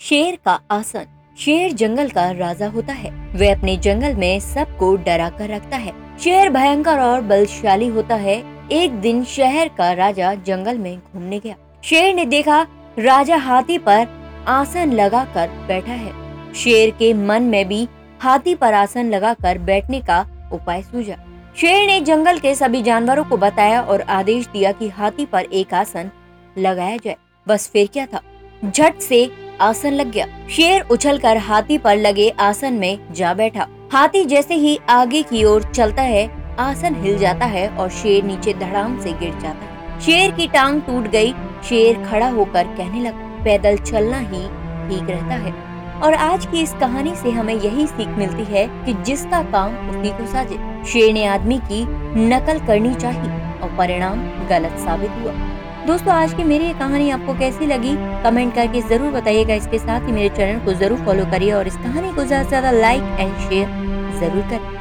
शेर का आसन, शेर जंगल का राजा होता है। वह अपने जंगल में सबको डरा कर रखता है। शेर भयंकर और बलशाली होता है। एक दिन शहर का राजा जंगल में घूमने गया। शेर ने देखा, राजा हाथी पर आसन लगाकर बैठा है। शेर के मन में भी हाथी पर आसन लगाकर बैठने का उपाय सूझा। शेर ने जंगल के सभी जानवरों को बताया और आदेश दिया कि हाथी पर एक आसन लगाया जाए। बस फिर क्या था? झट से आसन लग गया। शेर उछलकर हाथी पर लगे आसन में जा बैठा। हाथी जैसे ही आगे की ओर चलता है, आसन हिल जाता है और शेर नीचे धड़ाम से गिर जाता है। शेर की टांग टूट गई। शेर खड़ा होकर कहने लगा, पैदल चलना ही ठीक रहता है। और आज की इस कहानी से हमें यही सीख मिलती है कि जिसका काम उसी को साजे। शेर ने आदमी की नकल करनी चाहिए और परिणाम गलत साबित हुआ। दोस्तों, आज की मेरी ये कहानी आपको कैसी लगी? कमेंट करके ज़रूर बताइएगा इसके साथ ही मेरे चैनल को ज़रूर फॉलो करिए और इस कहानी को ज़्यादा से ज़्यादा लाइक एंड शेयर ज़रूर करें।